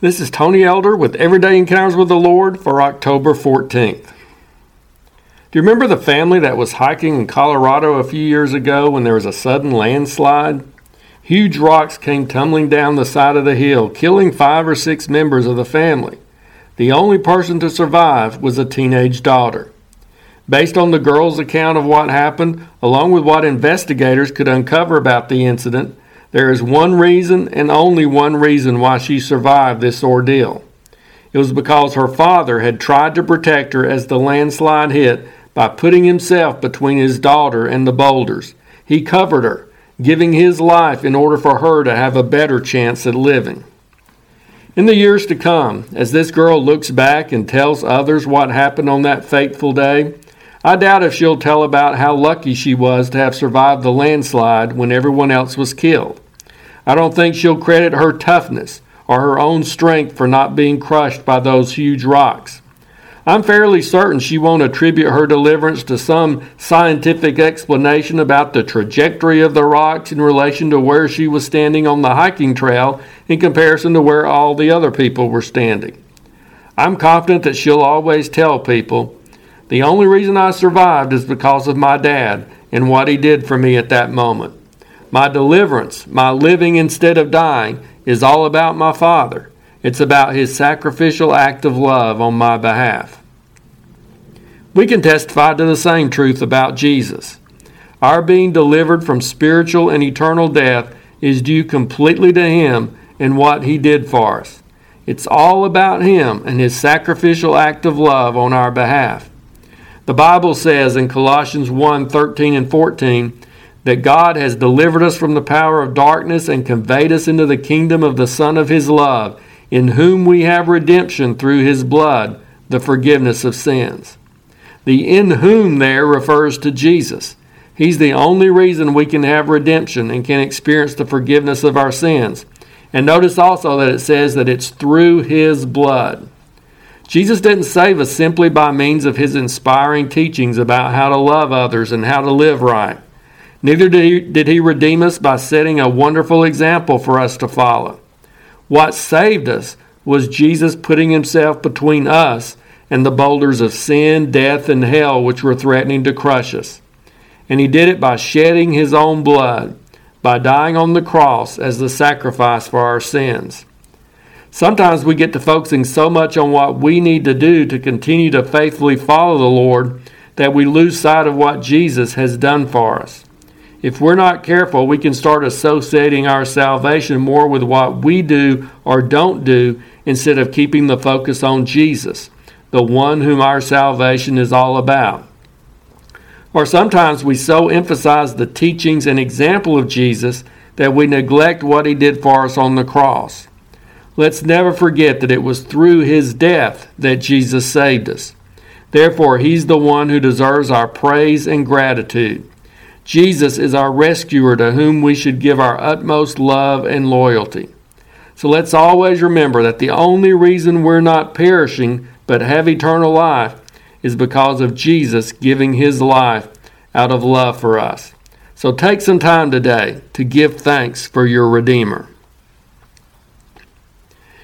This is Tony Elder with Everyday Encounters with the Lord for October 14th. Do you remember the family that was hiking in Colorado a few years ago when there was a sudden landslide? Huge rocks came tumbling down the side of the hill, killing five or six members of the family. The only person to survive was a teenage daughter. Based on the girl's account of what happened, along with what investigators could uncover about the incident, there is one reason and only one reason why she survived this ordeal. It was because her father had tried to protect her as the landslide hit by putting himself between his daughter and the boulders. He covered her, giving his life in order for her to have a better chance at living. In the years to come, as this girl looks back and tells others what happened on that fateful day, I doubt if she'll tell about how lucky she was to have survived the landslide when everyone else was killed. I don't think she'll credit her toughness or her own strength for not being crushed by those huge rocks. I'm fairly certain she won't attribute her deliverance to some scientific explanation about the trajectory of the rocks in relation to where she was standing on the hiking trail in comparison to where all the other people were standing. I'm confident that she'll always tell people the only reason I survived is because of my dad and what he did for me at that moment. My deliverance, my living instead of dying, is all about my Father. It's about his sacrificial act of love on my behalf. We can testify to the same truth about Jesus. Our being delivered from spiritual and eternal death is due completely to him and what he did for us. It's all about him and his sacrificial act of love on our behalf. The Bible says in Colossians 1 13 and 14 that God has delivered us from the power of darkness and conveyed us into the kingdom of the Son of His love, in whom we have redemption through His blood, the forgiveness of sins. The in whom there refers to Jesus. He's the only reason we can have redemption and can experience the forgiveness of our sins. And notice also that it says that it's through His blood. Jesus didn't save us simply by means of his inspiring teachings about how to love others and how to live right. Neither did he, did he redeem us by setting a wonderful example for us to follow. What saved us was Jesus putting himself between us and the boulders of sin, death, and hell which were threatening to crush us. And he did it by shedding his own blood, by dying on the cross as the sacrifice for our sins. Sometimes we get to focusing so much on what we need to do to continue to faithfully follow the Lord that we lose sight of what Jesus has done for us. If we're not careful, we can start associating our salvation more with what we do or don't do instead of keeping the focus on Jesus, the one whom our salvation is all about. Or sometimes we so emphasize the teachings and example of Jesus that we neglect what he did for us on the cross. Let's never forget that it was through his death that Jesus saved us. Therefore, he's the one who deserves our praise and gratitude. Jesus is our rescuer to whom we should give our utmost love and loyalty. So let's always remember that the only reason we're not perishing but have eternal life is because of Jesus giving his life out of love for us. So take some time today to give thanks for your Redeemer.